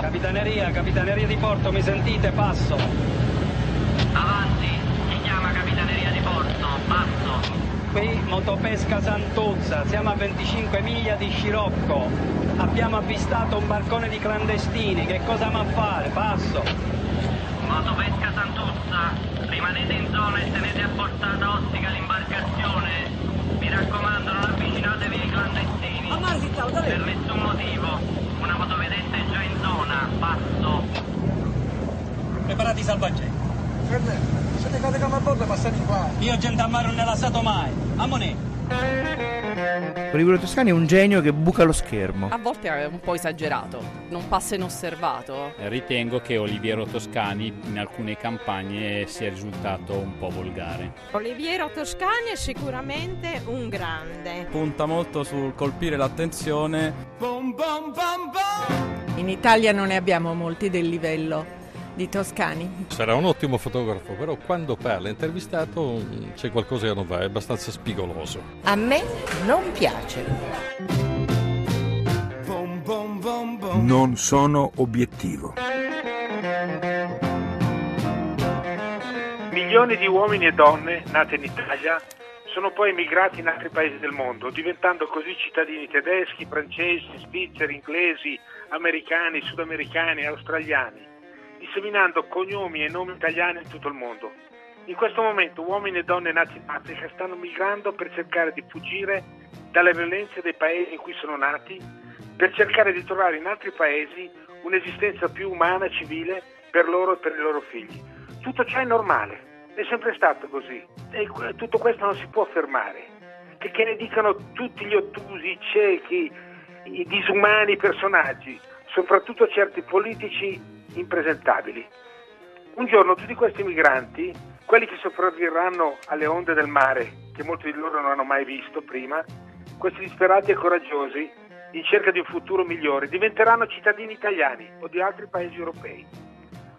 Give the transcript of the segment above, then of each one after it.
Capitaneria, capitaneria di porto, mi sentite? Passo. Avanti, chi chiama Capitaneria di Porto? Passo. Qui motopesca Santuzza, siamo a 25 miglia di Scirocco. Abbiamo avvistato un barcone di clandestini, che cosa ma fare? Passo. Motopesca Santuzza, rimanete in zona e tenete a portata ottica l'imbarcazione. Mi raccomando, non avvicinatevi ai clandestini. Per nessun motivo. Una motovedetta è già in zona. Passo. Preparati salvagenti. Fernando, siete cade come a bordo passati qua. Io gente a mare non ne la stato mai. Ammonì. Olivero Toscani è un genio che buca lo schermo. A volte è un po' esagerato, non passa inosservato. Ritengo che Oliviero Toscani in alcune campagne sia risultato un po' volgare. Oliviero Toscani è sicuramente un grande. Punta molto sul colpire l'attenzione. In Italia non ne abbiamo molti del livello di Toscani. Sarà un ottimo fotografo, però quando parla intervistato mm, c'è qualcosa che non va, è abbastanza spigoloso. A me non piace. Non sono obiettivo. Milioni di uomini e donne nati in Italia sono poi emigrati in altri paesi del mondo, diventando così cittadini tedeschi, francesi, svizzeri, inglesi, americani, sudamericani, australiani, disseminando cognomi e nomi italiani in tutto il mondo. In questo momento uomini e donne nati in Africa stanno migrando per cercare di fuggire dalle violenze dei paesi in cui sono nati, per cercare di trovare in altri paesi un'esistenza più umana e civile per loro e per i loro figli. Tutto ciò è normale, è sempre stato così e tutto questo non si può fermare. Che, che ne dicano tutti gli ottusi, i ciechi, i disumani personaggi, soprattutto certi politici impresentabili. Un giorno tutti questi migranti, quelli che sopravviveranno alle onde del mare, che molti di loro non hanno mai visto prima, questi disperati e coraggiosi, in cerca di un futuro migliore, diventeranno cittadini italiani o di altri paesi europei.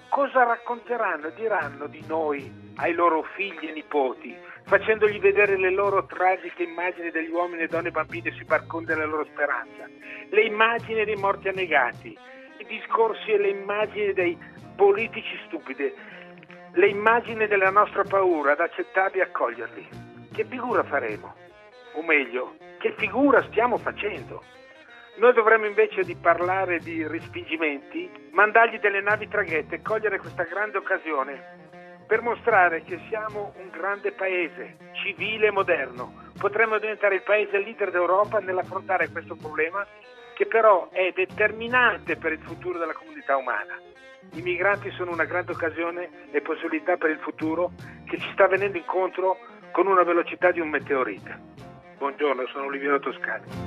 Cosa racconteranno e diranno di noi ai loro figli e nipoti, facendogli vedere le loro tragiche immagini degli uomini donne e bambini sui barconi della loro speranza, le immagini dei morti annegati, i discorsi e le immagini dei politici stupidi, le immagini della nostra paura ad accettarli e accoglierli. Che figura faremo? O meglio, che figura stiamo facendo? Noi dovremmo invece di parlare di respingimenti, mandargli delle navi traghetto e cogliere questa grande occasione per mostrare che siamo un grande paese, civile e moderno. Potremmo diventare il paese leader d'Europa nell'affrontare questo problema che però è determinante per il futuro della comunità umana. I migranti sono una grande occasione e possibilità per il futuro che ci sta venendo incontro con una velocità di un meteorite. Buongiorno, sono Oliviero Toscani.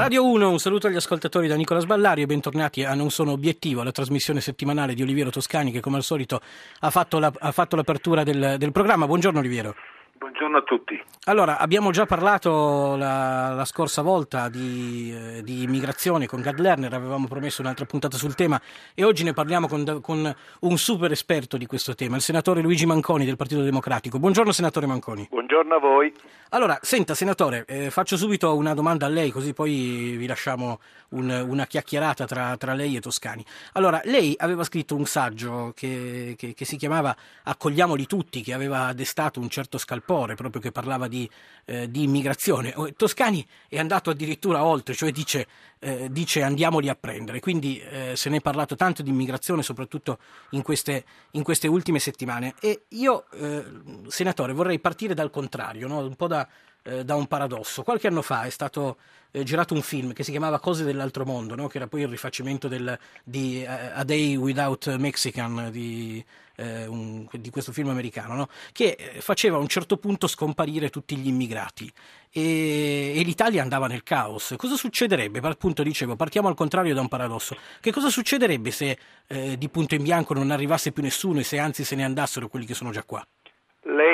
Radio 1, un saluto agli ascoltatori da Nicola Sballario e bentornati a Non Sono Obiettivo, la trasmissione settimanale di Oliviero Toscani che come al solito ha fatto, la, ha fatto l'apertura del, del programma. Buongiorno Oliviero. Buongiorno a tutti. Allora, abbiamo già parlato la, la scorsa volta di, eh, di, immigrazione con Gad Lerner, avevamo promesso un'altra puntata sul tema e oggi ne parliamo con, con, un super esperto di questo tema, il senatore Luigi Manconi del Partito Democratico. Buongiorno senatore Manconi. Buongiorno a voi. Allora, senta senatore, eh, faccio subito una domanda a lei così poi vi lasciamo un, una chiacchierata tra, tra, lei e Toscani. Allora, lei aveva scritto un saggio che, che, che si chiamava Accogliamoli tutti, che aveva destato un certo scalpore, proprio che parlava di, eh, di immigrazione. Toscani è andato addirittura oltre, cioè dice, eh, dice andiamoli a prendere. Quindi eh, se ne è parlato tanto di immigrazione, soprattutto in queste, in queste ultime settimane. E io, eh, senatore, vorrei partire dal contrario, no? un po' da, eh, da un paradosso. Qualche anno fa è stato eh, girato un film che si chiamava Cose dell'altro mondo, no? che era poi il rifacimento del, di uh, A Day Without Mexican, di, uh, un, di questo film americano, no? che faceva a un certo punto scomparire tutti gli immigrati e, e, l'Italia andava nel caos. Cosa succederebbe? Appunto dicevo, partiamo al contrario da un paradosso. Che cosa succederebbe se eh, di punto in bianco non arrivasse più nessuno e se anzi se ne andassero quelli che sono già qua?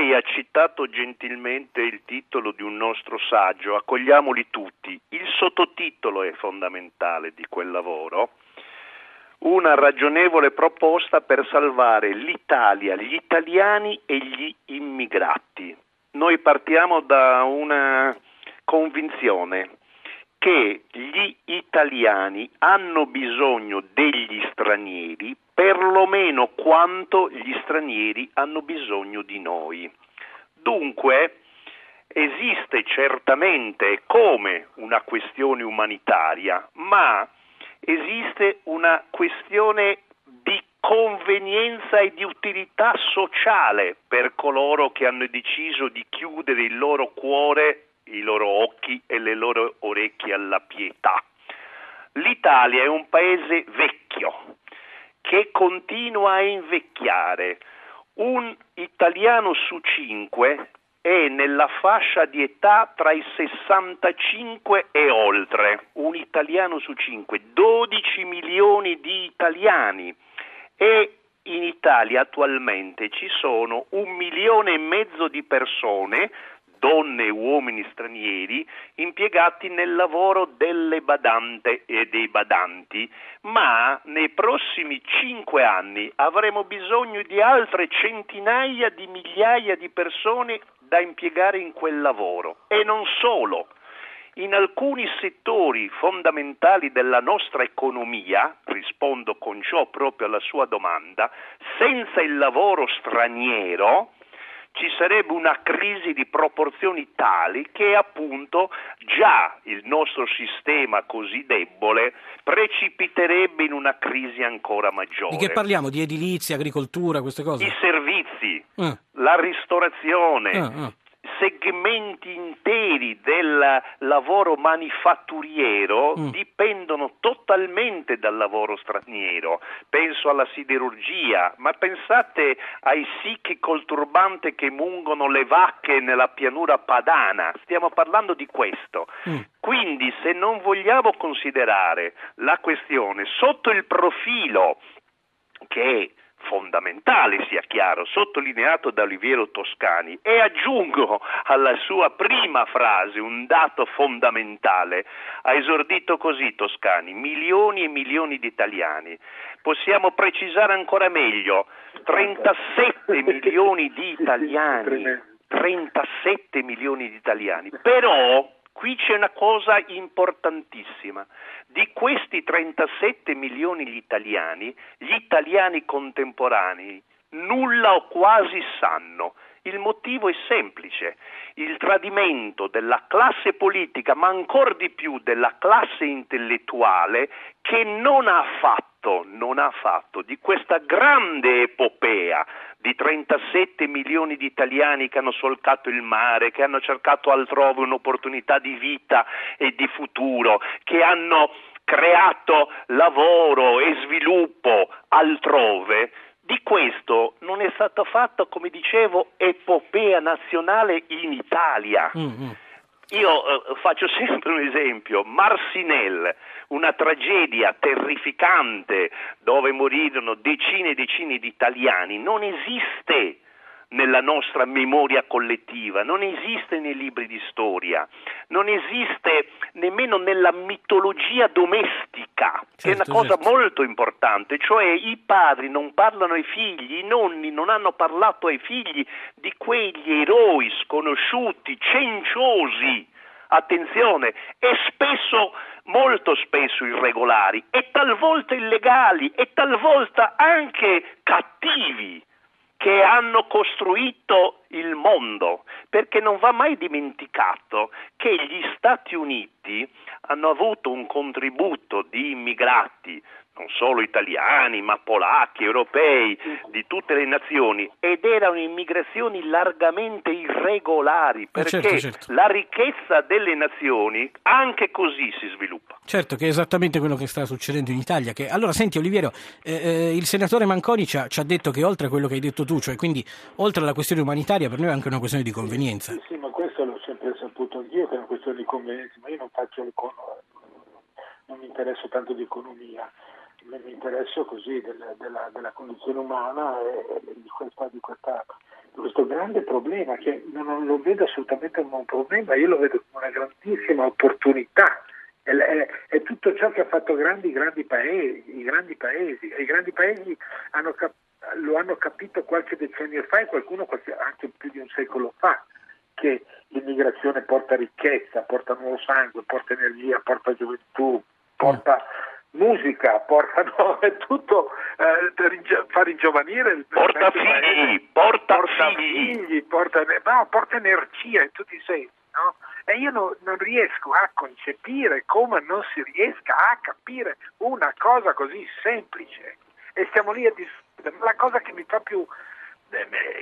Lei ha citato gentilmente il titolo di un nostro saggio, Accogliamoli tutti. Il sottotitolo è fondamentale di quel lavoro. Una ragionevole proposta per salvare l'Italia, gli italiani e gli immigrati. noi partiamo da una convinzione che gli italiani hanno bisogno degli stranieri perlomeno quanto gli stranieri hanno bisogno di noi. Dunque esiste certamente come una questione umanitaria, ma esiste una questione di convenienza e di utilità sociale per coloro che hanno deciso di chiudere il loro cuore i loro occhi e le loro orecchie alla pietà. L'Italia è un paese vecchio che continua a invecchiare. Un italiano su cinque è nella fascia di età tra i 65 e oltre. Un italiano su cinque, 12 milioni di italiani. E in Italia attualmente ci sono un milione e mezzo di persone donne e uomini stranieri impiegati nel lavoro delle badante e dei badanti, ma nei prossimi cinque anni avremo bisogno di altre centinaia di migliaia di persone da impiegare in quel lavoro. E non solo. In alcuni settori fondamentali della nostra economia, rispondo con ciò proprio alla sua domanda, senza il lavoro straniero, ci sarebbe una crisi di proporzioni tali che appunto già il nostro sistema così debole precipiterebbe in una crisi ancora maggiore. Di che parliamo? Di edilizia, agricoltura, queste cose? I servizi, eh. la ristorazione, eh, eh segmenti interi del lavoro manifatturiero mm. dipendono totalmente dal lavoro straniero. Penso alla siderurgia, ma pensate ai sicchi col turbante che mungono le vacche nella pianura padana. Stiamo parlando di questo. Mm. Quindi se non vogliamo considerare la questione sotto il profilo che fondamentale, sia chiaro, sottolineato da Oliviero Toscani e aggiungo alla sua prima frase un dato fondamentale. Ha esordito così Toscani, milioni e milioni di italiani. Possiamo precisare ancora meglio, 37 milioni di italiani. 37 milioni di italiani. Però Qui c'è una cosa importantissima. Di questi 37 milioni di italiani, gli italiani contemporanei nulla o quasi sanno. Il motivo è semplice. Il tradimento della classe politica, ma ancora di più della classe intellettuale, che non ha fatto, non ha fatto di questa grande epopea di 37 milioni di italiani che hanno solcato il mare, che hanno cercato altrove un'opportunità di vita e di futuro, che hanno creato lavoro e sviluppo altrove, di questo non è stato fatto, come dicevo, epopea nazionale in Italia. Mm-hmm. Io eh, faccio sempre un esempio, Marcinelle, una tragedia terrificante dove morirono decine e decine di italiani, non esiste nella nostra memoria collettiva, non esiste nei libri di storia, non esiste nemmeno nella mitologia domestica, certo, che è una certo, cosa certo. molto importante, cioè i padri non parlano ai figli, i nonni non hanno parlato ai figli di quegli eroi sconosciuti, cenciosi, attenzione, e spesso, molto spesso irregolari, e talvolta illegali, e talvolta anche cattivi che hanno costruito il mondo, perché non va mai dimenticato che gli Stati Uniti hanno avuto un contributo di immigrati non solo italiani, ma polacchi, europei, di tutte le nazioni, ed erano immigrazioni largamente irregolari, eh, perché certo, certo. la ricchezza delle nazioni anche così si sviluppa. Certo, che è esattamente quello che sta succedendo in Italia. Che... Allora, senti Oliviero, eh, eh, il senatore Manconi ci ha, ci ha, detto che oltre a quello che hai detto tu, cioè quindi oltre alla questione umanitaria, per noi è anche una questione di convenienza. Sì, sì ma questo l'ho sempre saputo anch'io che è una questione di convenienza, ma io non faccio non mi interesso tanto di economia mi interesso così della, della, della condizione umana e, e di, questa, di, questa, di, questo grande problema che non lo vedo assolutamente come un problema, io lo vedo come una grandissima opportunità. È, è, è tutto ciò che ha fatto grandi, grandi paesi, i grandi paesi. I grandi paesi hanno cap- lo hanno capito qualche decennio fa e qualcuno qualche, anche più di un secolo fa che l'immigrazione porta ricchezza, porta nuovo sangue, porta energia, porta gioventù, porta musica, porta no, è tutto eh, fa ringiovanire il porta figli, porta, porta figli, figli porta, no, porta energia in tutti i sensi. No? E io no, non riesco a concepire come non si riesca a capire una cosa così semplice. E stiamo lì a discutere. La cosa che mi fa più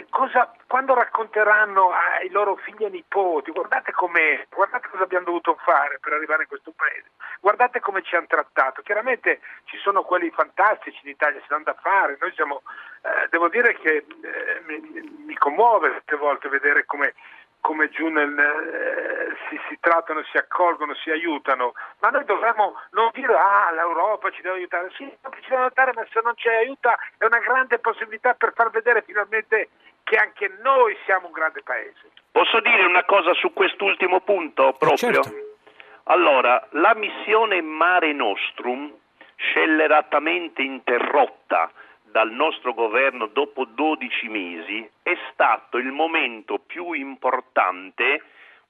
Cosa, quando racconteranno ai loro figli e nipoti, guardate com'è, guardate cosa abbiamo dovuto fare per arrivare in questo paese, guardate come ci hanno trattato. Chiaramente ci sono quelli fantastici in Italia, si danno da fare, noi siamo, eh, devo dire che eh, mi, mi, commuove certe volte vedere come come giù nel, eh, si, si, trattano, si accolgono, si aiutano, ma noi dovremmo non dire ah l'Europa ci deve aiutare, sì ci deve aiutare ma se non ci aiuta è una grande possibilità per far vedere finalmente che anche noi siamo un grande paese. Posso dire una cosa su quest'ultimo punto Eh, proprio? certo. Allora, la missione Mare Nostrum, scelleratamente interrotta dal nostro governo dopo 12 mesi, è stato il momento più importante,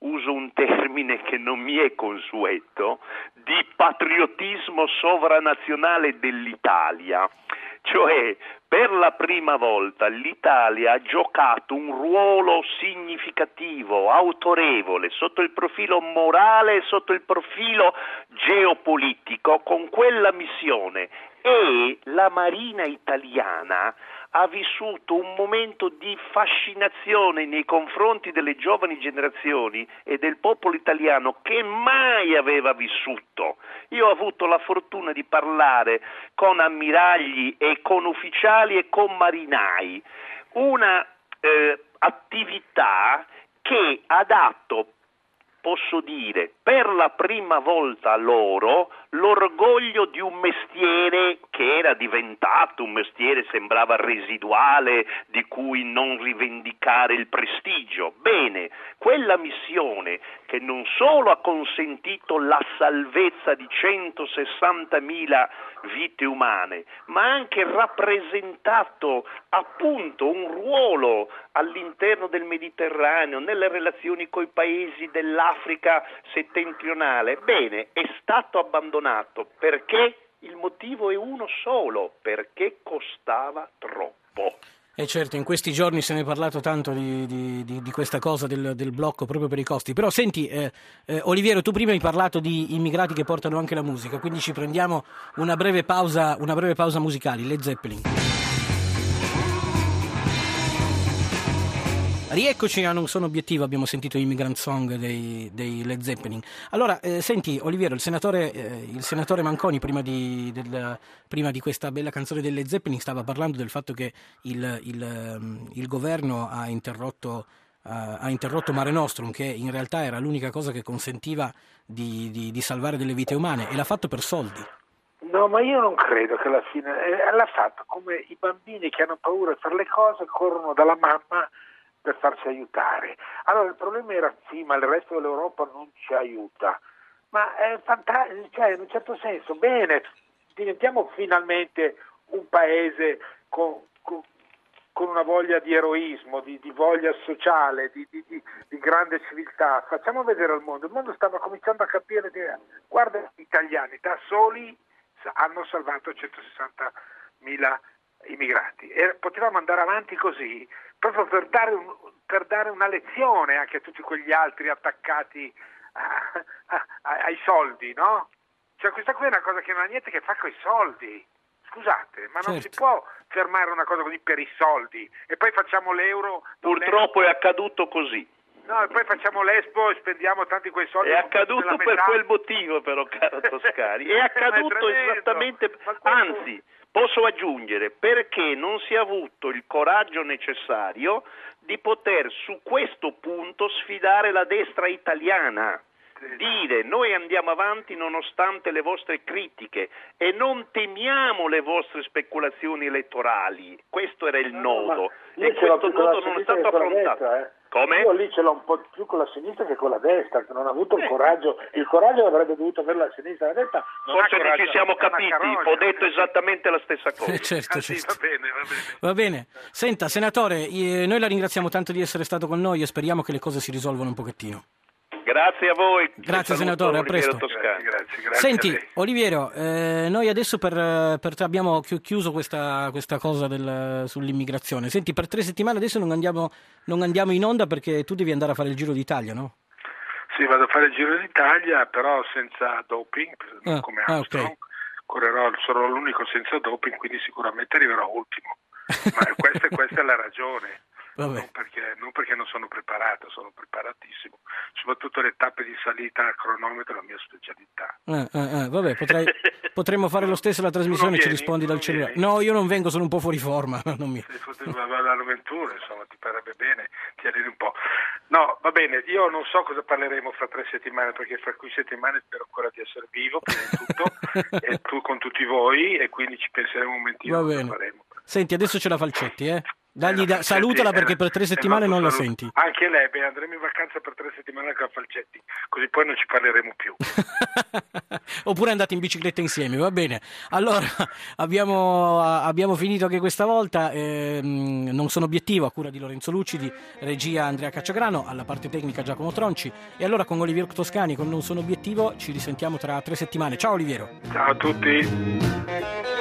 uso un termine che non mi è consueto, di patriottismo sovranazionale dell'Italia. Cioè, per la prima volta l'Italia ha giocato un ruolo significativo, autorevole, sotto il profilo morale e sotto il profilo geopolitico con quella missione e la Marina italiana ha vissuto un momento di fascinazione nei confronti delle giovani generazioni e del popolo italiano che mai aveva vissuto. Io ho avuto la fortuna di parlare con ammiragli e con ufficiali e con marinai, una eh, attività che ha dato posso dire, per la prima volta loro l'orgoglio di un mestiere che era diventato un mestiere, sembrava residuale, di cui non rivendicare il prestigio. Bene, quella missione che non solo ha consentito la salvezza di 160.000 vite umane, ma ha anche rappresentato appunto un ruolo all'interno del Mediterraneo, nelle relazioni con i paesi dell'Africa settentrionale. Bene, è stato abbandonato perché il motivo è uno solo, perché costava troppo. E certo, in questi giorni se ne è parlato tanto di, di- di- di questa cosa del, del blocco proprio per i costi. Però senti, eh, eh, Oliviero, tu prima hai parlato di immigrati che portano anche la musica, quindi ci prendiamo una breve pausa, una breve pausa musicale, Led Zeppelin. Rieccoci a Non sono obiettivo, abbiamo sentito Immigrant Song dei, dei Led Zeppelin. Allora, eh, senti Oliviero, il senatore, eh, il senatore Manconi prima di, del- prima di questa bella canzone dei Led Zeppelin stava parlando del fatto che il, il, ehm, il governo ha interrotto, eh, ha interrotto Mare Nostrum, che in realtà era l'unica cosa che consentiva di, di- di salvare delle vite umane, e l'ha fatto per soldi. No, ma io non credo che alla fine eh, l'ha fatto come i bambini che hanno paura fare le cose corrono dalla mamma per farsi aiutare. Allora il problema era sì, ma il resto dell'Europa non ci aiuta. Ma è fantastico, cioè in un certo senso, bene, diventiamo finalmente un paese con, con- con una voglia di eroismo, di, di voglia sociale, di, di- di- grande civiltà. Facciamo vedere al mondo. Il mondo stava cominciando a capire che, guarda, gli italiani da soli hanno salvato 160.000 immigrati e potevamo andare avanti così proprio per dare, un- per dare una lezione anche a tutti quegli altri attaccati a- a- a- ai soldi, no? Cioè questa qui è una cosa che non ha niente a che fare con i soldi. Scusate, ma non Certo. si può fermare una cosa così per i soldi e poi facciamo l'euro. Purtroppo è accaduto così. No, e poi facciamo l'Expo e spendiamo tanti quei soldi. È accaduto per metà. quel motivo però, caro Toscani. È è accaduto tremendo. esattamente, anzi, posso aggiungere, perché non si è avuto il coraggio necessario di poter su questo punto sfidare la destra italiana. Dire noi andiamo avanti nonostante le vostre critiche e non temiamo le vostre speculazioni elettorali. Questo era il nodo io e ce l'ho questo più con la nodo non è sinistra stato che con la affrontato. destra, eh. Come? Io lì ce l'ho un po' più con la sinistra che con la destra, che non ha avuto il coraggio. Il coraggio avrebbe dovuto avere la sinistra e la destra. Non Forse non ci siamo capiti, ho detto esattamente la stessa cosa. Eh, certo, Ah, sì, certo. va bene, va bene. Va bene. Senta, senatore, eh, noi la ringraziamo tanto di essere stato con noi e speriamo che le cose si risolvano un pochettino. Grazie a voi. Grazie, Saluto senatore, a presto. Grazie, grazie. a Senti, lei. Oliviero, eh, noi adesso per, per- abbiamo chi- chiuso questa, questa cosa del- sull'immigrazione. Senti, per tre settimane adesso non andiamo, non andiamo in onda perché tu devi andare a fare il giro d'Italia, no? Sì, vado a fare il Giro d'Italia, però senza doping, Ah, come ah, Armstrong. ok. Correrò, sarò l'unico senza doping, quindi sicuramente arriverò ultimo. Ma questa, questa è la ragione. Vabbè. Non perché, non perché non sono preparato, sono preparatissimo. Soprattutto le tappe di salita a cronometro è la mia specialità. Eh, eh, eh, vabbè, potrai- potremmo fare lo stesso la trasmissione e ci vieni? rispondi dal cellulare. vieni? No, io non vengo, sono un po' fuori forma. Non mi... Se fosse all'avventura, insomma, ti parebbe bene, ti arrivi un po'. No, va bene, io non so cosa parleremo fra tre settimane, perché fra cui settimane spero ancora di essere vivo, prima di tutto, e tu con tutti voi, e quindi ci penseremo un momentino Va bene. Senti, adesso c'è la Falcetti, eh? Dagli Eh, da- salutala eh, perché per tre eh, settimane no, non la senti. Anche lei, beh, andremo in vacanza per tre settimane con la Falcetti, così poi non ci parleremo più. Oppure andate in bicicletta insieme, va bene. Allora, abbiamo, abbiamo finito anche questa volta. ehm, non sono obiettivo, a cura di Lorenzo Lucidi, regia Andrea Cacciagrano, alla parte tecnica Giacomo Tronci. E allora con Oliviero Toscani, con Non sono obiettivo, ci risentiamo tra tre settimane. Ciao Oliviero. Ciao a tutti.